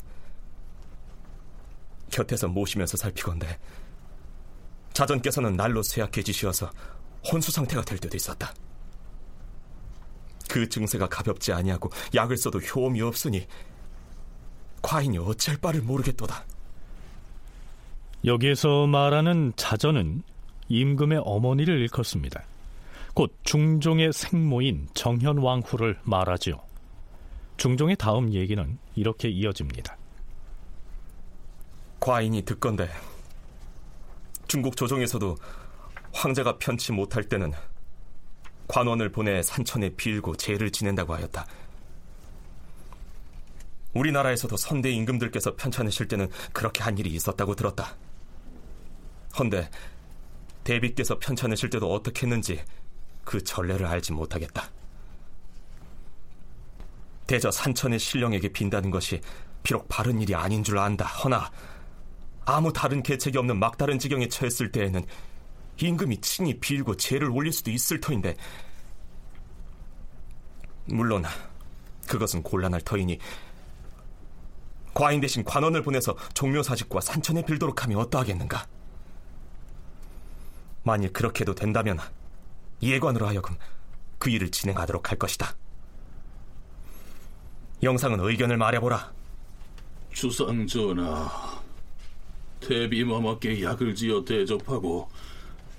곁에서 모시면서 살피건데 자전께서는 날로 쇠약해지시어서 혼수 상태가 될 때도 있었다. 그 증세가 가볍지 아니하고 약을 써도 효험이 없으니 과인이 어찌할 바를 모르겠도다. 여기에서 말하는 자전은 임금의 어머니를 일컫습니다. 곧 중종의 생모인 정현왕후를 말하지요. 중종의 다음 얘기는 이렇게 이어집니다. 과인이 듣건데 중국 조정에서도 황제가 편치 못할 때는 관원을 보내 산천에 빌고 제를 지낸다고 하였다. 우리나라에서도 선대 임금들께서 편찮으실 때는 그렇게 한 일이 있었다고 들었다. 헌데 대비께서 편찮으실 때도 어떻게 했는지 그 전례를 알지 못하겠다. 대저 산천의 신령에게 빈다는 것이 비록 바른 일이 아닌 줄 안다. 허나 아무 다른 계책이 없는 막다른 지경에 처했을 때에는 임금이 친히 빌고 죄를 올릴 수도 있을 터인데 물론 그것은 곤란할 터이니 과인 대신 관원을 보내서 종묘사직과 산천에 빌도록 하면 어떠하겠는가? 만일 그렇게도 된다면 예관으로 하여금 그 일을 진행하도록 할 것이다. 영상은 의견을 말해보라. 주상 전하, 대비마마께 약을 지어 대접하고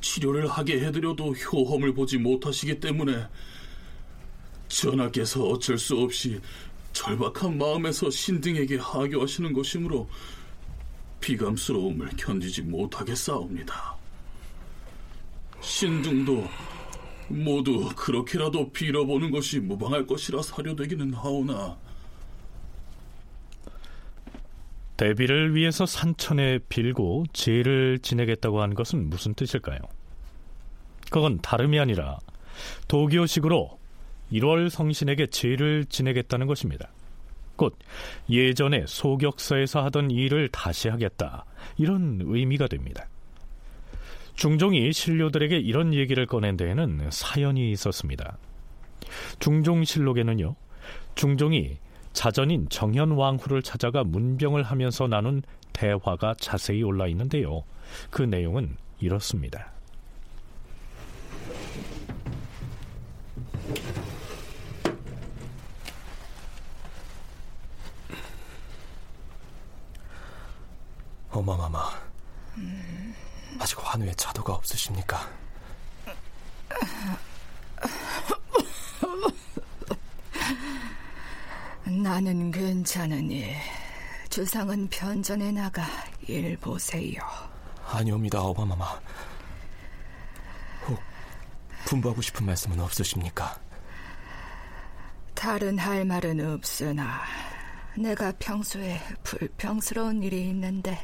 치료를 하게 해드려도 효험을 보지 못하시기 때문에 전하께서 어쩔 수 없이 절박한 마음에서 신등에게 하교하시는 것이므로 비감스러움을 견디지 못하겠사옵니다. 신중도 모두 그렇게라도 빌어보는 것이 무방할 것이라 사료되기는 하오나 대비를 위해서 산천에 빌고 제를 지내겠다고 한 것은 무슨 뜻일까요? 그건 다름이 아니라 도교식으로 1월 성신에게 제를 지내겠다는 것입니다. 곧 예전에 소격서에서 하던 일을 다시 하겠다 이런 의미가 됩니다. 중종이 신료들에게 이런 얘기를 꺼낸 데에는 사연이 있었습니다. 중종실록에는요, 중종이 자전인 정현 왕후를 찾아가 문병을 하면서 나눈 대화가 자세히 올라 있는데요. 그 내용은 이렇습니다. 어마마마, 아직 환우에 자도가 없으십니까? 나는 괜찮으니 주상은 편전에 나가 일 보세요. 아니옵니다, 어마마마. 혹 분부하고 싶은 말씀은 없으십니까? 다른 할 말은 없으나 내가 평소에 불평스러운 일이 있는데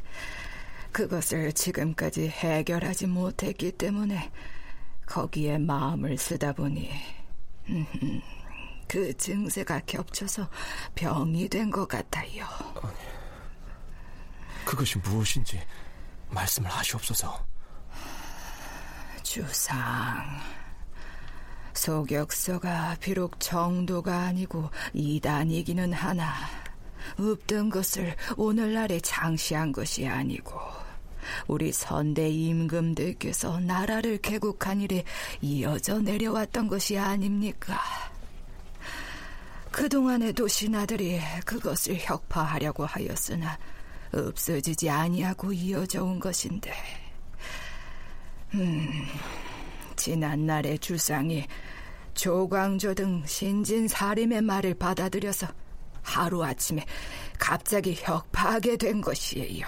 그것을 지금까지 해결하지 못했기 때문에 거기에 마음을 쓰다 보니 그 증세가 겹쳐서 병이 된 것 같아요. 그것이 무엇인지 말씀을 하시옵소서. 주상. 소격서가 비록 정도가 아니고 이단이기는 하나 없던 것을 오늘날에 장시한 것이 아니고 우리 선대 임금들께서 나라를 개국한 일에 이어져 내려왔던 것이 아닙니까? 그동안에도 신하들이 그것을 혁파하려고 하였으나 없어지지 아니하고 이어져 온 것인데 음, 지난 날의 주상이 조광조 등 신진 사림의 말을 받아들여서 하루아침에 갑자기 혁파하게 된 것이에요.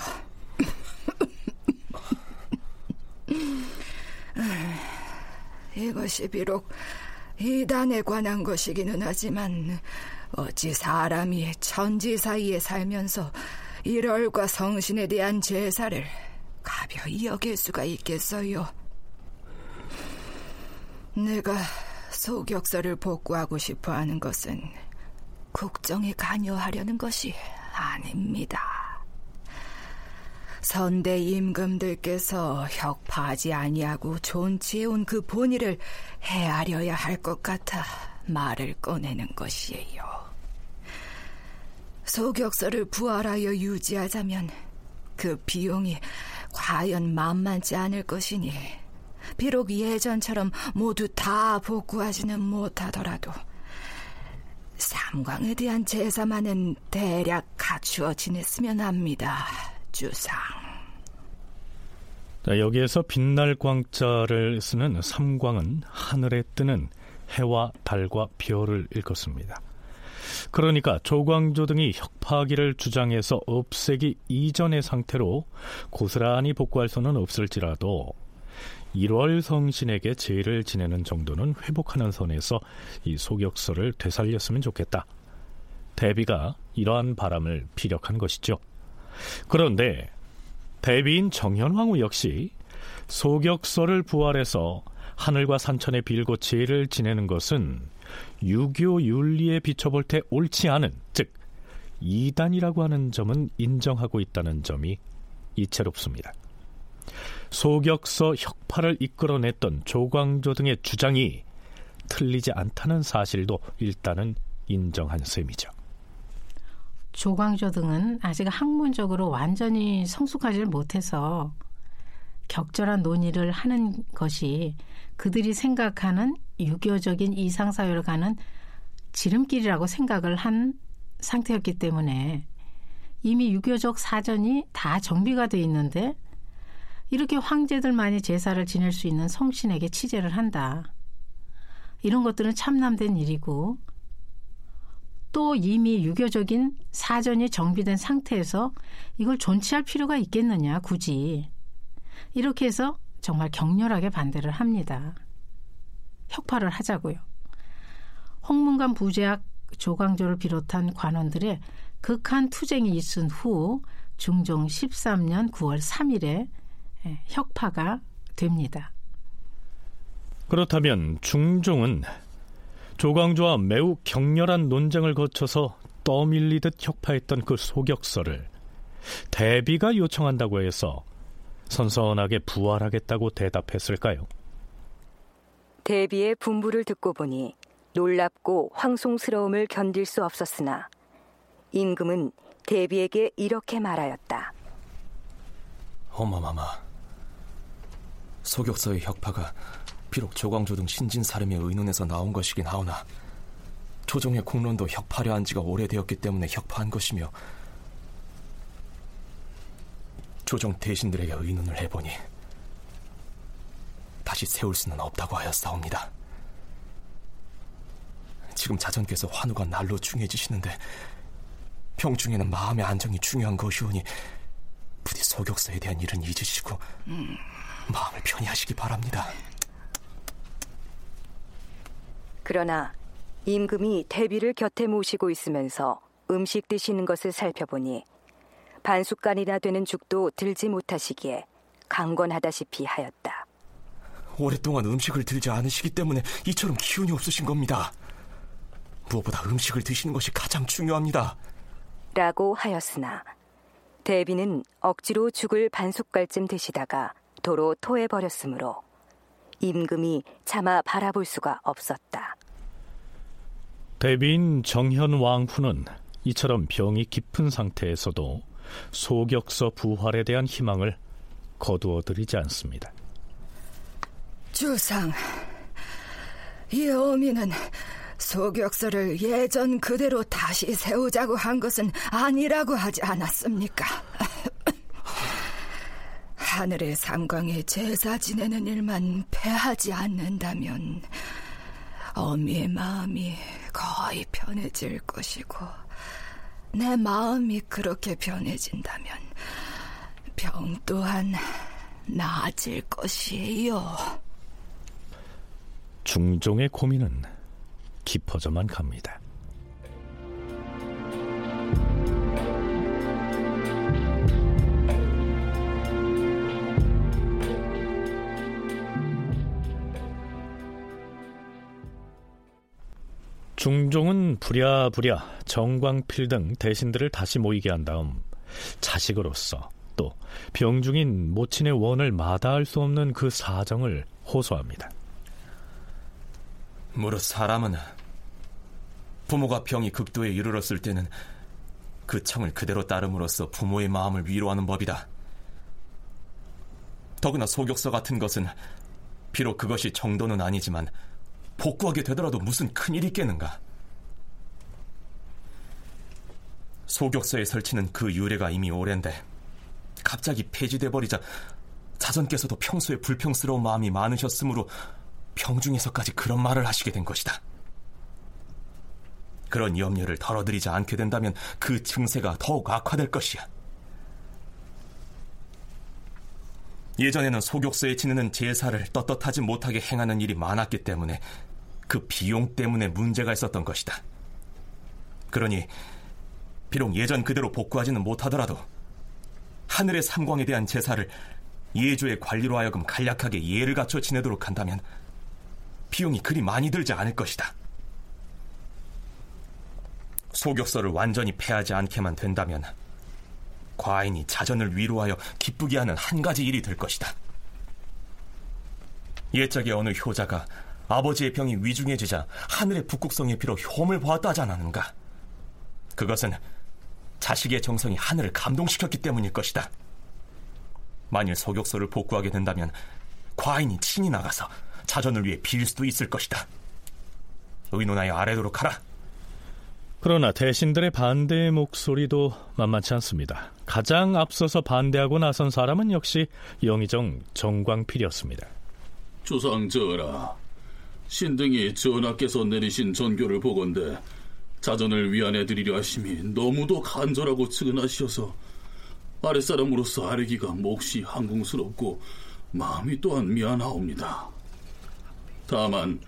이것이 비록 이단에 관한 것이기는 하지만 어찌 사람이 천지 사이에 살면서 일월과 성신에 대한 제사를 가벼이 여길 수가 있겠어요. 내가 소격서를 복구하고 싶어 하는 것은 국정에 관여하려는 것이 아닙니다. 선대 임금들께서 혁파하지 아니하고 존치해온 그 본의를 헤아려야 할 것 같아 말을 꺼내는 것이에요. 소격서를 부활하여 유지하자면 그 비용이 과연 만만치 않을 것이니 비록 예전처럼 모두 다 복구하지는 못하더라도 삼광에 대한 제사만은 대략 갖추어 지냈으면 합니다. 주상. 자, 여기에서 빛날 광자를 쓰는 삼광은 하늘에 뜨는 해와 달과 별을 일컫습니다. 그러니까 조광조 등이 혁파하기를 주장해서 없애기 이전의 상태로 고스란히 복구할 수는 없을지라도 1월 성신에게 제를 지내는 정도는 회복하는 선에서 이 소격서를 되살렸으면 좋겠다. 대비가 이러한 바람을 피력한 것이죠. 그런데 대비인 정현왕후 역시 소격서를 부활해서 하늘과 산천에 빌고 제를 지내는 것은 유교 윤리에 비춰볼 때 옳지 않은 즉 이단이라고 하는 점은 인정하고 있다는 점이 이채롭습니다. 소격서 혁파를 이끌어냈던 조광조 등의 주장이 틀리지 않다는 사실도 일단은 인정한 셈이죠. 조광조 등은 아직 학문적으로 완전히 성숙하지 못해서 격절한 논의를 하는 것이 그들이 생각하는 유교적인 이상사회로 가는 지름길이라고 생각을 한 상태였기 때문에 이미 유교적 사전이 다 정비가 돼 있는데 이렇게 황제들만이 제사를 지낼 수 있는 성신에게 취재를 한다. 이런 것들은 참남된 일이고 또 이미 유교적인 사전이 정비된 상태에서 이걸 존치할 필요가 있겠느냐 굳이 이렇게 해서 정말 격렬하게 반대를 합니다. 혁파를 하자고요. 홍문관 부제학 조광조를 비롯한 관원들의 극한 투쟁이 있은 후 중종 13년 9월 3일에 혁파가 됩니다. 그렇다면 중종은 조광조와 매우 격렬한 논쟁을 거쳐서 떠밀리듯 혁파했던 그 소격서를 대비가 요청한다고 해서 선선하게 부활하겠다고 대답했을까요? 대비의 분부를 듣고 보니 놀랍고 황송스러움을 견딜 수 없었으나 임금은 대비에게 이렇게 말하였다. 어마마마, 소격서의 혁파가 비록 조광조 등 신진 사람의 의논에서 나온 것이긴 하오나 조정의 공론도 혁파려 한 지가 오래되었기 때문에 혁파한 것이며 조정 대신들에게 의논을 해보니 다시 세울 수는 없다고 하였사옵니다. 지금 자전께서 환우가 날로 중해지시는데 병중에는 마음의 안정이 중요한 것이오니 부디 소격서에 대한 일은 잊으시고 음. 마음을 편히 하시기 바랍니다. 그러나 임금이 대비를 곁에 모시고 있으면서 음식 드시는 것을 살펴보니 반숟간이나 되는 죽도 들지 못하시기에 강권하다시피 하였다. 오랫동안 음식을 들지 않으시기 때문에 이처럼 기운이 없으신 겁니다. 무엇보다 음식을 드시는 것이 가장 중요합니다. 라고 하였으나 대비는 억지로 죽을 반숟갈쯤 드시다가 도로 토해버렸으므로 임금이 차마 바라볼 수가 없었다. 대비인 정현왕후는 이처럼 병이 깊은 상태에서도 소격서 부활에 대한 희망을 거두어들이지 않습니다. 주상, 이 어미는 소격서를 예전 그대로 다시 세우자고 한 것은 아니라고 하지 않았습니까? 하늘의 삼광에 제사 지내는 일만 패하지 않는다면 어미의 마음이 거의 편해질 것이고 내 마음이 그렇게 변해진다면 병 또한 나아질 것이에요. 중종의 고민은 깊어져만 갑니다. 중종은 부랴부랴 정광필 등 대신들을 다시 모이게 한 다음 자식으로서 또 병중인 모친의 원을 마다할 수 없는 그 사정을 호소합니다. 무릇 사람은 부모가 병이 극도에 이르렀을 때는 그 청을 그대로 따름으로써 부모의 마음을 위로하는 법이다. 더구나 소격서 같은 것은 비록 그것이 정도는 아니지만 복구하게 되더라도 무슨 큰일이 있겠는가? 소격서에 설치는 그 유래가 이미 오랜데 갑자기 폐지돼 버리자 자전께서도 평소에 불평스러운 마음이 많으셨으므로 평중에서까지 그런 말을 하시게 된 것이다. 그런 염려를 덜어드리지 않게 된다면 그 증세가 더욱 악화될 것이야. 예전에는 소격서에 지내는 제사를 떳떳하지 못하게 행하는 일이 많았기 때문에 그 비용 때문에 문제가 있었던 것이다. 그러니 비록 예전 그대로 복구하지는 못하더라도 하늘의 삼광에 대한 제사를 예조의 관리로 하여금 간략하게 예를 갖춰 지내도록 한다면 비용이 그리 많이 들지 않을 것이다. 소격서를 완전히 패하지 않게만 된다면 과인이 자전을 위로하여 기쁘게 하는 한 가지 일이 될 것이다. 옛적에 어느 효자가 아버지의 병이 위중해지자 하늘의 북극성의 피로 효험을 보았다 하지 않았는가? 그것은 자식의 정성이 하늘을 감동시켰기 때문일 것이다. 만일 소격서를 복구하게 된다면 과인이 친히 나가서 자전을 위해 빌 수도 있을 것이다. 의논하여 아래도록 하라. 그러나 대신들의 반대의 목소리도 만만치 않습니다. 가장 앞서서 반대하고 나선 사람은 역시 영의정 정광필이었습니다. 조상전하, 신등이 전하께서 내리신 전교를 보건대 자전을 위안해 드리려 하심이 너무도 간절하고 측은하시어서 아랫사람으로서 아뢰기가 몹시 항궁스럽고 마음이 또한 미안하옵니다. 다만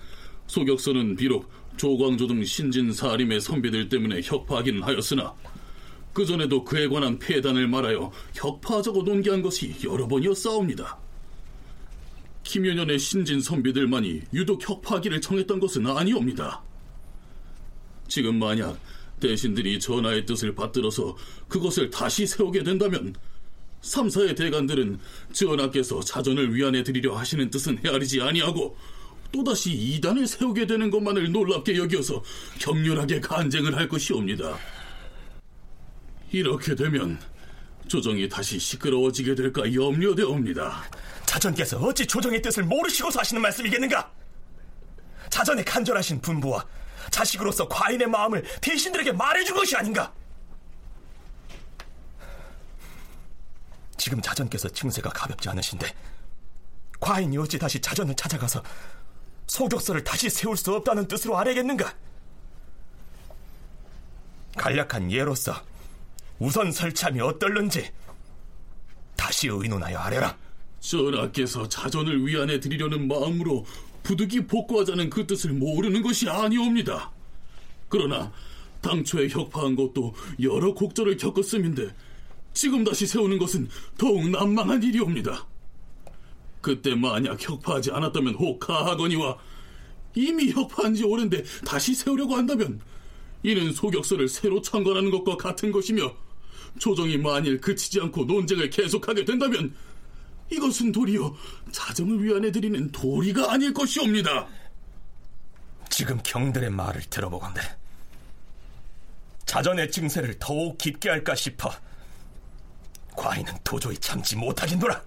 소격서는 비록 조광조 등 신진 사림의 선비들 때문에 혁파하기는 하였으나 그 전에도 그에 관한 폐단을 말하여 혁파하자고 논기한 것이 여러 번이었사옵니다. 김연년의 신진 선비들만이 유독 혁파하기를 청했던 것은 아니옵니다. 지금 만약 대신들이 전하의 뜻을 받들어서 그것을 다시 세우게 된다면 삼사의 대관들은 전하께서 자전을 위안해 드리려 하시는 뜻은 헤아리지 아니하고 또다시 이단을 세우게 되는 것만을 놀랍게 여겨서 격렬하게 간쟁을 할 것이옵니다. 이렇게 되면 조정이 다시 시끄러워지게 될까 염려되옵니다. 자전께서 어찌 조정의 뜻을 모르시고서 하시는 말씀이겠는가? 자전의 간절하신 분부와 자식으로서 과인의 마음을 대신들에게 말해준 것이 아닌가? 지금 자전께서 증세가 가볍지 않으신데 과인이 어찌 다시 자전을 찾아가서 소격서를 다시 세울 수 없다는 뜻으로 아뢰겠는가? 간략한 예로서 우선 설참이 어떨는지 다시 의논하여 아뢰라. 전하께서 자전을 위안해 드리려는 마음으로 부득이 복구하자는 그 뜻을 모르는 것이 아니옵니다. 그러나 당초에 혁파한 것도 여러 곡절을 겪었음인데 지금 다시 세우는 것은 더욱 난망한 일이옵니다. 그때 만약 혁파하지 않았다면 혹하하거니와 이미 혁파한 지 오랜데 다시 세우려고 한다면 이는 소격서를 새로 창건하는 것과 같은 것이며 조정이 만일 그치지 않고 논쟁을 계속하게 된다면 이것은 도리어 자정을 위안해 드리는 도리가 아닐 것이옵니다. 지금 경들의 말을 들어보건대 자전의 증세를 더욱 깊게 할까 싶어 과인은 도저히 참지 못하긴노라.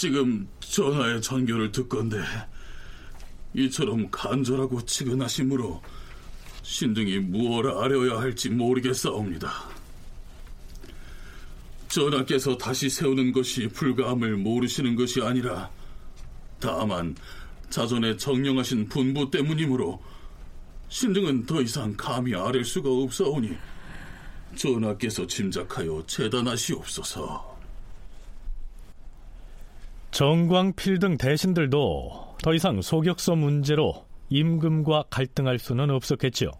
지금 전하의 전교를 듣건데 이처럼 간절하고 치근하심으로 신등이 무엇을 아려야 할지 모르겠사옵니다. 전하께서 다시 세우는 것이 불가함을 모르시는 것이 아니라 다만 자전의 정령하신 분부 때문이므로 신등은 더 이상 감히 아랠 수가 없사오니 전하께서 짐작하여 재단하시옵소서. 정광필 등 대신들도 더 이상 소격서 문제로 임금과 갈등할 수는 없었겠지요.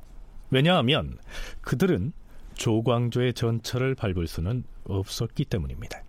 왜냐하면 그들은 조광조의 전철을 밟을 수는 없었기 때문입니다.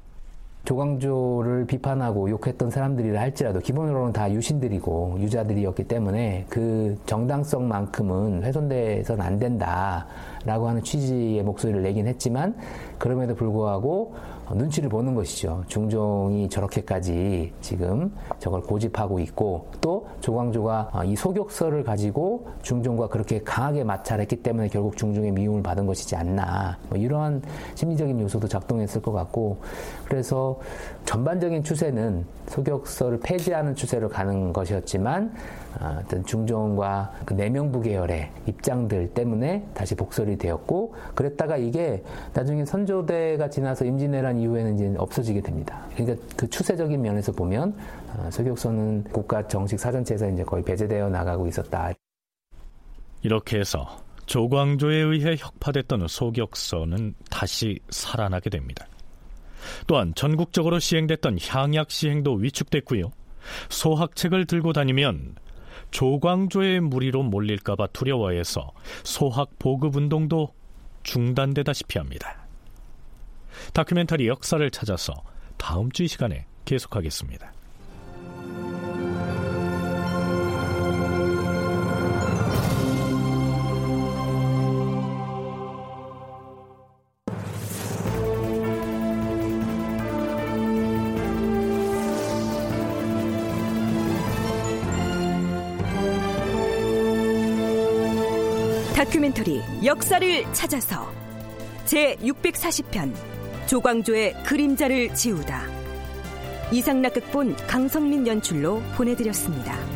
조광조를 비판하고 욕했던 사람들이라 할지라도 기본으로는 다 유신들이고 유자들이었기 때문에 그 정당성만큼은 훼손돼서는 안 된다라고 하는 취지의 목소리를 내긴 했지만 그럼에도 불구하고 눈치를 보는 것이죠. 중종이 저렇게까지 지금 저걸 고집하고 있고 또 조광조가 이 소격서를 가지고 중종과 그렇게 강하게 마찰했기 때문에 결국 중종의 미움을 받은 것이지 않나 뭐 이러한 심리적인 요소도 작동했을 것 같고 그래서 전반적인 추세는 소격서를 폐지하는 추세로 가는 것이었지만 아, 어떤 중종과 그 내명부 계열의 입장들 때문에 다시 복설이 되었고 그랬다가 이게 나중에 선조대가 지나서 임진왜란 이후에는 이제 없어지게 됩니다. 그러니까 그 추세적인 면에서 보면 소격서는 아, 국가 정식 사전체에서 이제 거의 배제되어 나가고 있었다. 이렇게 해서 조광조에 의해 혁파됐던 소격서는 다시 살아나게 됩니다. 또한 전국적으로 시행됐던 향약 시행도 위축됐고요. 소학책을 들고 다니면 조광조의 무리로 몰릴까봐 두려워해서 소학 보급 운동도 중단되다시피 합니다. 다큐멘터리 역사를 찾아서 다음 주 이 시간에 계속하겠습니다. 역사를 찾아서 제 640편 조광조의 그림자를 지우다 이상락 극본 강성민 연출로 보내드렸습니다.